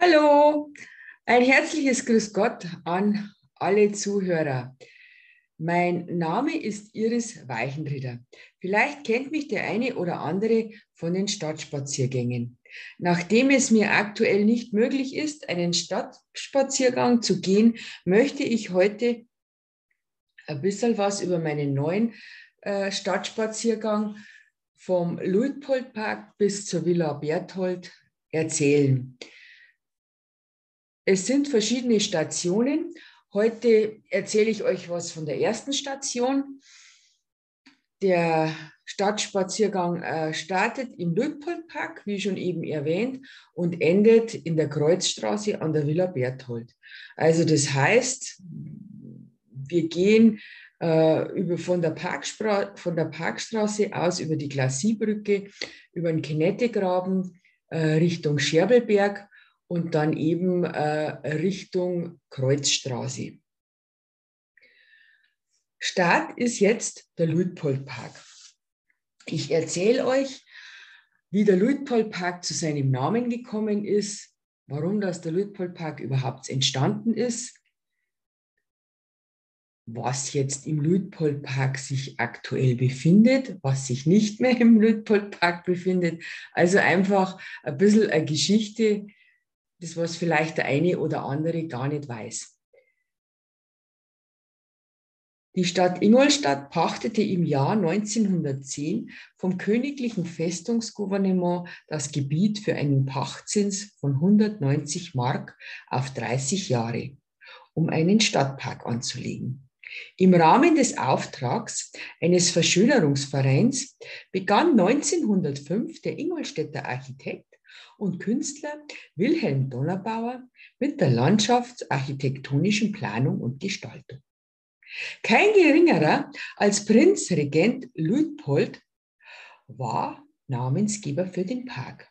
Hallo, ein herzliches Grüß Gott an alle Zuhörer. Mein Name ist Iris Weichenrieder. Vielleicht kennt mich der eine oder andere von den Stadtspaziergängen. Nachdem es mir aktuell nicht möglich ist, einen Stadtspaziergang zu gehen, möchte ich heute ein bisschen was über meinen neuen äh, Stadtspaziergang vom Luitpoldpark bis zur Villa Berthold erzählen. Es sind verschiedene Stationen. Heute erzähle ich euch was von der ersten Station. Der Stadtspaziergang äh, startet im Luitpoldpark, wie schon eben erwähnt, und endet in der Kreuzstraße an der Villa Berthold. Also das heißt, wir gehen äh, über, von, der von der Parkstraße aus über die Glassiebrücke, über den Kinettegraben äh, Richtung Scherbelberg und dann eben äh, Richtung Kreuzstraße. Start ist jetzt der Luitpoldpark. Ich erzähle euch, wie der Luitpoldpark zu seinem Namen gekommen ist, warum das der Luitpoldpark überhaupt entstanden ist, was jetzt im Luitpoldpark sich aktuell befindet, was sich nicht mehr im Luitpoldpark befindet. Also einfach ein bisschen eine Geschichte, das was vielleicht der eine oder andere gar nicht weiß. Die Stadt Ingolstadt pachtete im Jahr 1910 vom königlichen Festungsgouvernement das Gebiet für einen Pachtzins von 190 Mark auf 30 Jahre, um einen Stadtpark anzulegen. Im Rahmen des Auftrags eines Verschönerungsvereins begann 1905 der Ingolstädter Architekt und Künstler Wilhelm Donnerbauer mit der landschaftsarchitektonischen Planung und Gestaltung. Kein geringerer als Prinzregent Luitpold war Namensgeber für den Park.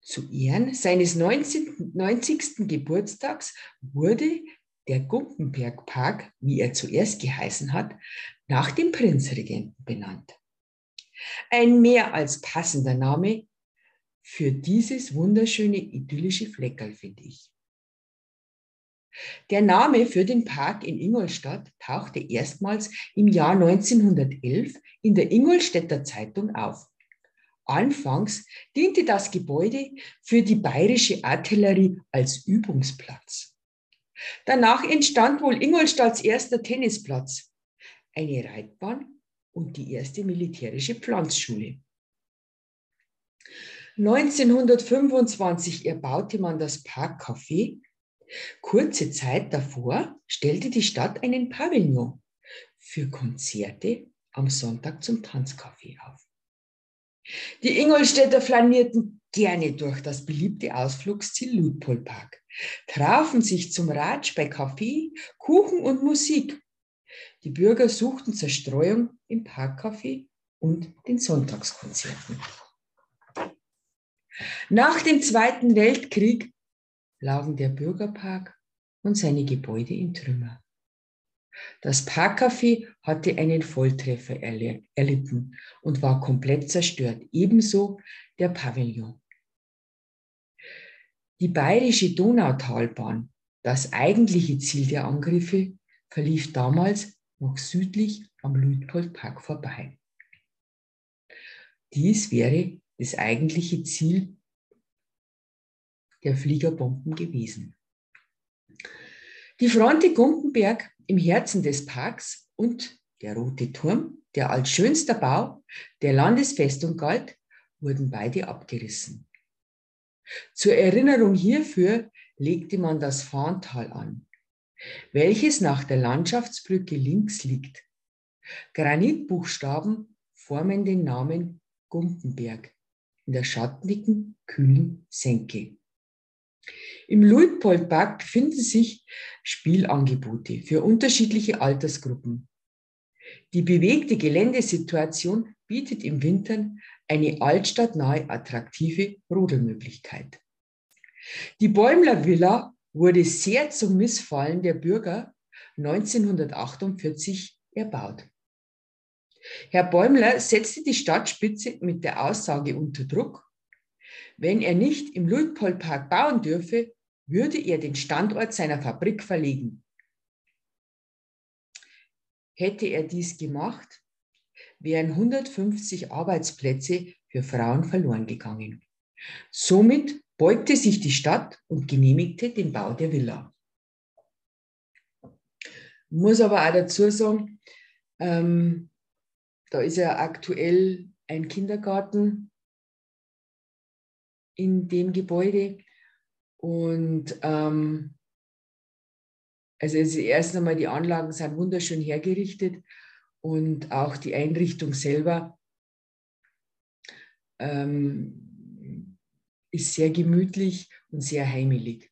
Zu Ehren seines 19, 90. Geburtstags wurde der Gumpenbergpark, wie er zuerst geheißen hat, nach dem Prinzregenten benannt. Ein mehr als passender Name für dieses wunderschöne idyllische Fleckerl, finde ich. Der Name für den Park in Ingolstadt tauchte erstmals im Jahr 1911 in der Ingolstädter Zeitung auf. Anfangs diente das Gebäude für die bayerische Artillerie als Übungsplatz. Danach entstand wohl Ingolstadts erster Tennisplatz, eine Reitbahn und die erste militärische Pflanzschule. 1925 erbaute man das Parkcafé. Kurze Zeit davor stellte die Stadt einen Pavillon für Konzerte am Sonntag zum Tanzcafé auf. Die Ingolstädter flanierten gerne durch das beliebte Ausflugsziel Luitpoldpark, trafen sich zum Ratsch bei Kaffee, Kuchen und Musik. Die Bürger suchten Zerstreuung im Parkcafé und den Sonntagskonzerten. Nach dem Zweiten Weltkrieg lagen der Bürgerpark und seine Gebäude in Trümmer. Das Parkcafé hatte einen Volltreffer erlitten und war komplett zerstört, ebenso der Pavillon. Die bayerische Donautalbahn, das eigentliche Ziel der Angriffe, verlief damals noch südlich am Luitpoldpark vorbei. Dies wäre das eigentliche Ziel der Fliegerbomben gewesen. Die Fronte Gumpenberg im Herzen des Parks und der Rote Turm, der als schönster Bau der Landesfestung galt, wurden beide abgerissen. Zur Erinnerung hierfür legte man das Fahntal an, welches nach der Landschaftsbrücke links liegt. Granitbuchstaben formen den Namen Gumpenberg in der schattigen, kühlen Senke. Im Luitpoldpark befinden sich Spielangebote für unterschiedliche Altersgruppen. Die bewegte Geländesituation bietet im Winter eine altstadtnahe attraktive Rodelmöglichkeit. Die Bäumler Villa wurde sehr zum Missfallen der Bürger 1948 erbaut. Herr Bäumler setzte die Stadtspitze mit der Aussage unter Druck, Wenn er nicht im Luitpoldpark bauen dürfe, würde er den Standort seiner Fabrik verlegen. Hätte er dies gemacht, wären 150 Arbeitsplätze für Frauen verloren gegangen. Somit beugte sich die Stadt und genehmigte den Bau der Villa. Muss aber auch dazu sagen, ähm, da ist ja aktuell ein Kindergarten in dem Gebäude. Und ähm, also erst einmal die Anlagen sind wunderschön hergerichtet und auch die Einrichtung selber ähm, ist sehr gemütlich und sehr heimelig.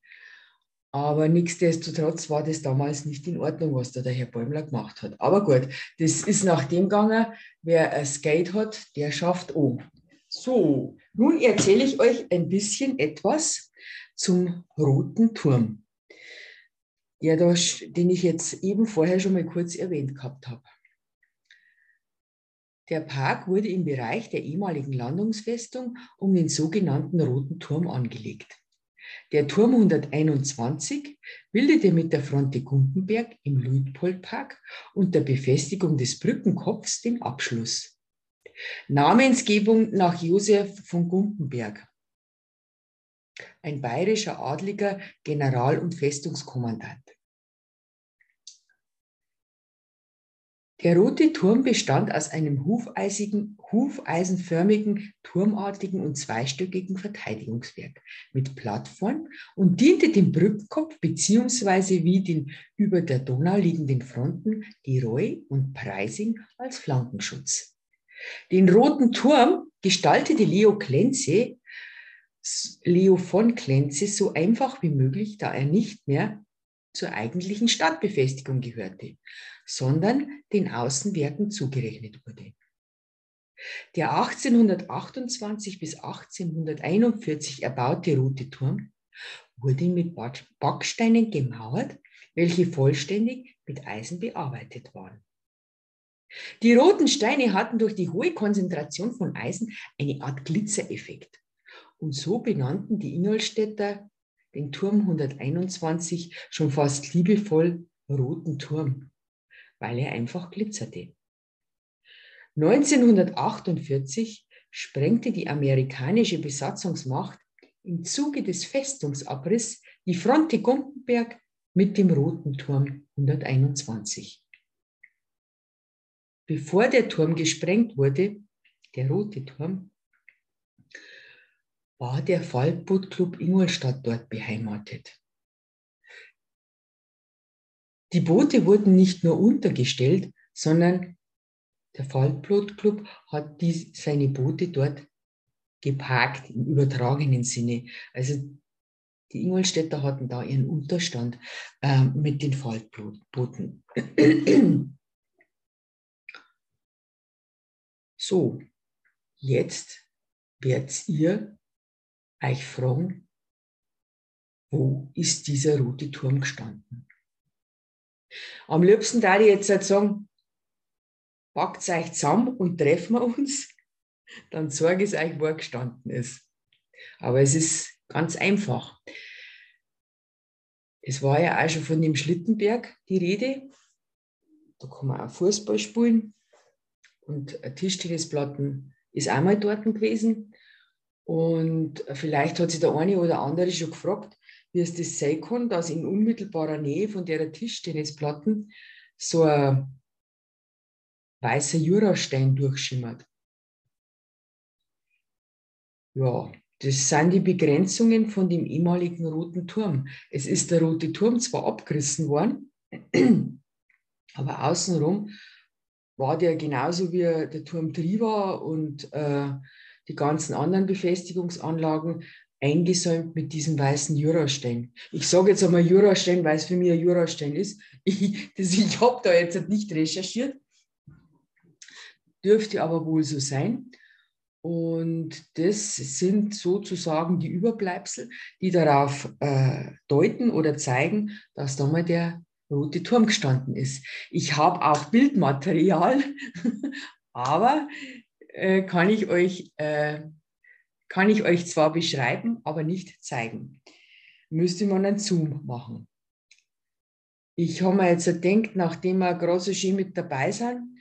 Aber nichtsdestotrotz war das damals nicht in Ordnung, was da der Herr Bäumler gemacht hat. Aber gut, das ist nach dem gegangen, wer ein Skate hat, der schafft auch. So, nun erzähle ich euch ein bisschen etwas zum Roten Turm, der da, den ich jetzt eben vorher schon mal kurz erwähnt gehabt habe. Der Park wurde im Bereich der ehemaligen Landungsfestung um den sogenannten Roten Turm angelegt. Der Turm 121 bildete mit der Fronte Gumpenberg im Luitpoldpark und der Befestigung des Brückenkopfs den Abschluss. Namensgebung nach Josef von Gumpenberg, ein bayerischer Adliger, General und Festungskommandant. Der rote Turm bestand aus einem hufeisigen, hufeisenförmigen, turmartigen und zweistöckigen Verteidigungswerk mit Plattform und diente dem Brückenkopf bzw. wie den über der Donau liegenden Fronten Diroy und Preising als Flankenschutz. Den roten Turm gestaltete Leo Klenze, Leo von Klenze so einfach wie möglich, da er nicht mehr zur eigentlichen Stadtbefestigung gehörte, sondern den Außenwerken zugerechnet wurde. Der 1828 bis 1841 erbaute Rote Turm wurde mit Backsteinen gemauert, welche vollständig mit Eisen bearbeitet waren. Die roten Steine hatten durch die hohe Konzentration von Eisen eine Art Glitzereffekt. Und so benannten die Ingolstädter den Turm 121 schon fast liebevoll Roten Turm, weil er einfach glitzerte. 1948 sprengte die amerikanische Besatzungsmacht im Zuge des Festungsabriss die Fronte Gumpenberg mit dem Roten Turm 121. Bevor der Turm gesprengt wurde, der Rote Turm, war der Faltbootclub Ingolstadt dort beheimatet. Die Boote wurden nicht nur untergestellt, sondern der Faltbootclub hat die, seine Boote dort geparkt im übertragenen Sinne. Also die Ingolstädter hatten da ihren Unterstand äh, mit den Faltbooten. so, jetzt werdet ihr euch fragen, wo ist dieser rote Turm gestanden? Am liebsten da ich jetzt halt sagen, packt euch zusammen und treffen wir uns, dann sage ich euch, wo er gestanden ist. Aber es ist ganz einfach. Es war ja auch schon von dem Schlittenberg die Rede. Da kann man auch Fußball spielen. Und Tischtennisplatten ist einmal dort gewesen. Und vielleicht hat sich der eine oder andere schon gefragt, wie es das sein kann, dass in unmittelbarer Nähe von der Tischtennisplatten so ein weißer Jurastein durchschimmert. Ja, das sind die Begrenzungen von dem ehemaligen Roten Turm. Es ist der Rote Turm zwar abgerissen worden, aber außenrum war der genauso wie der Turm Triva und äh, die ganzen anderen Befestigungsanlagen eingesäumt mit diesem weißen Jurastein. Ich sage jetzt einmal Jurastein, weil es für mich ein Jurastein ist. Ich, ich habe da jetzt nicht recherchiert, dürfte aber wohl so sein. Und das sind sozusagen die Überbleibsel, die darauf äh, deuten oder zeigen, dass da mal der rote Turm gestanden ist. Ich habe auch Bildmaterial, aber äh, kann ich euch äh, kann ich euch zwar beschreiben, aber nicht zeigen. Müsste man einen Zoom machen. Ich habe mir jetzt gedacht, nachdem wir so schön mit dabei sind,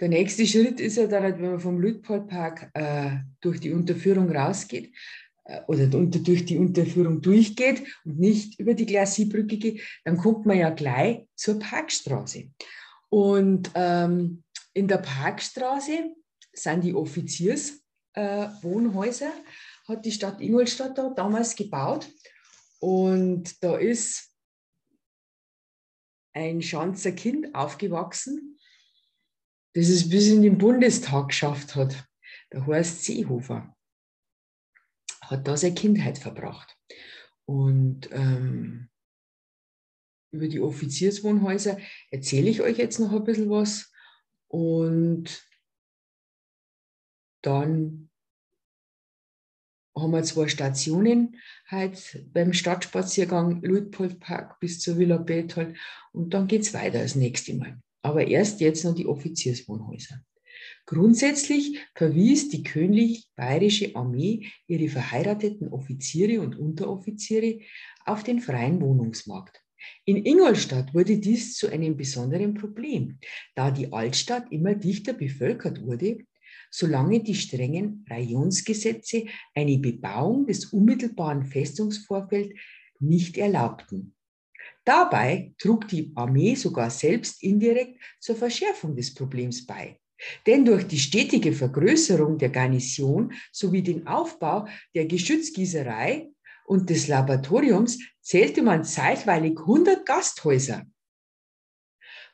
der nächste Schritt ist ja dann, wenn man vom Lütpoldpark äh, durch die Unterführung rausgeht äh, oder durch die Unterführung durchgeht und nicht über die Glacisbrücke geht, dann kommt man ja gleich zur Parkstraße. Und ähm, in der Parkstraße sind die Offizierswohnhäuser, äh, hat die Stadt Ingolstadt da damals gebaut. Und da ist ein Schanzer Kind aufgewachsen, das es bis in den Bundestag geschafft hat. Der Horst Seehofer hat da seine Kindheit verbracht. Und ähm, über die Offizierswohnhäuser erzähle ich euch jetzt noch ein bisschen was. Und dann haben wir zwei Stationen halt beim Stadtspaziergang Luitpoldpark bis zur Villa Berthold und dann geht es weiter das nächste Mal. Aber erst jetzt noch die Offizierswohnhäuser. Grundsätzlich verwies die Königlich Bayerische Armee ihre verheirateten Offiziere und Unteroffiziere auf den freien Wohnungsmarkt. In Ingolstadt wurde dies zu einem besonderen Problem, da die Altstadt immer dichter bevölkert wurde solange die strengen Rajonsgesetze eine Bebauung des unmittelbaren Festungsvorfelds nicht erlaubten. Dabei trug die Armee sogar selbst indirekt zur Verschärfung des Problems bei. Denn durch die stetige Vergrößerung der Garnison sowie den Aufbau der Geschützgießerei und des Laboratoriums zählte man zeitweilig 100 Gasthäuser.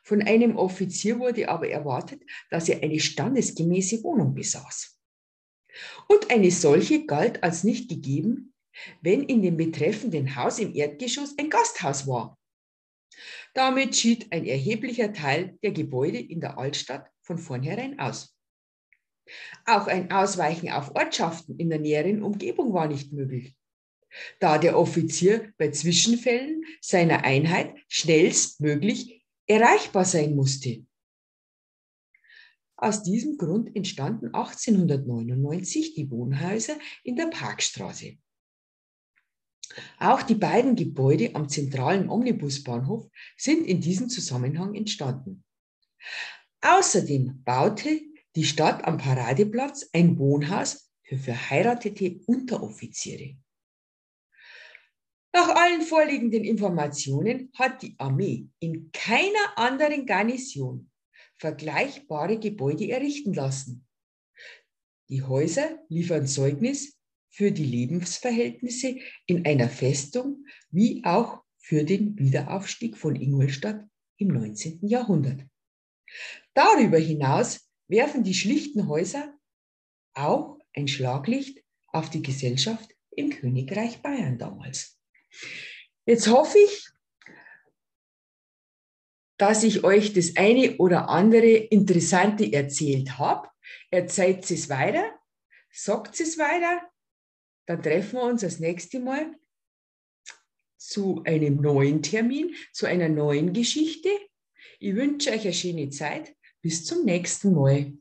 Von einem Offizier wurde aber erwartet, dass er eine standesgemäße Wohnung besaß. Und eine solche galt als nicht gegeben, wenn in dem betreffenden Haus im Erdgeschoss ein Gasthaus war. Damit schied ein erheblicher Teil der Gebäude in der Altstadt von vornherein aus. Auch ein Ausweichen auf Ortschaften in der näheren Umgebung war nicht möglich, da der Offizier bei Zwischenfällen seiner Einheit schnellstmöglich erreichbar sein musste. Aus diesem Grund entstanden 1899 die Wohnhäuser in der Parkstraße. Auch die beiden Gebäude am zentralen Omnibusbahnhof sind in diesem Zusammenhang entstanden. Außerdem baute die Stadt am Paradeplatz ein Wohnhaus für verheiratete Unteroffiziere. Nach allen vorliegenden Informationen hat die Armee in keiner anderen Garnison vergleichbare Gebäude errichten lassen. Die Häuser liefern Zeugnis für die Lebensverhältnisse in einer Festung wie auch für den Wiederaufstieg von Ingolstadt im 19. Jahrhundert. Darüber hinaus werfen die schlichten Häuser auch ein Schlaglicht auf die Gesellschaft im Königreich Bayern damals. Jetzt hoffe ich, dass ich euch das eine oder andere Interessante erzählt habe. Erzählt es weiter, sagt es weiter, dann treffen wir uns das nächste Mal zu einem neuen Termin, zu einer neuen Geschichte. Ich wünsche euch eine schöne Zeit. Bis zum nächsten Mal.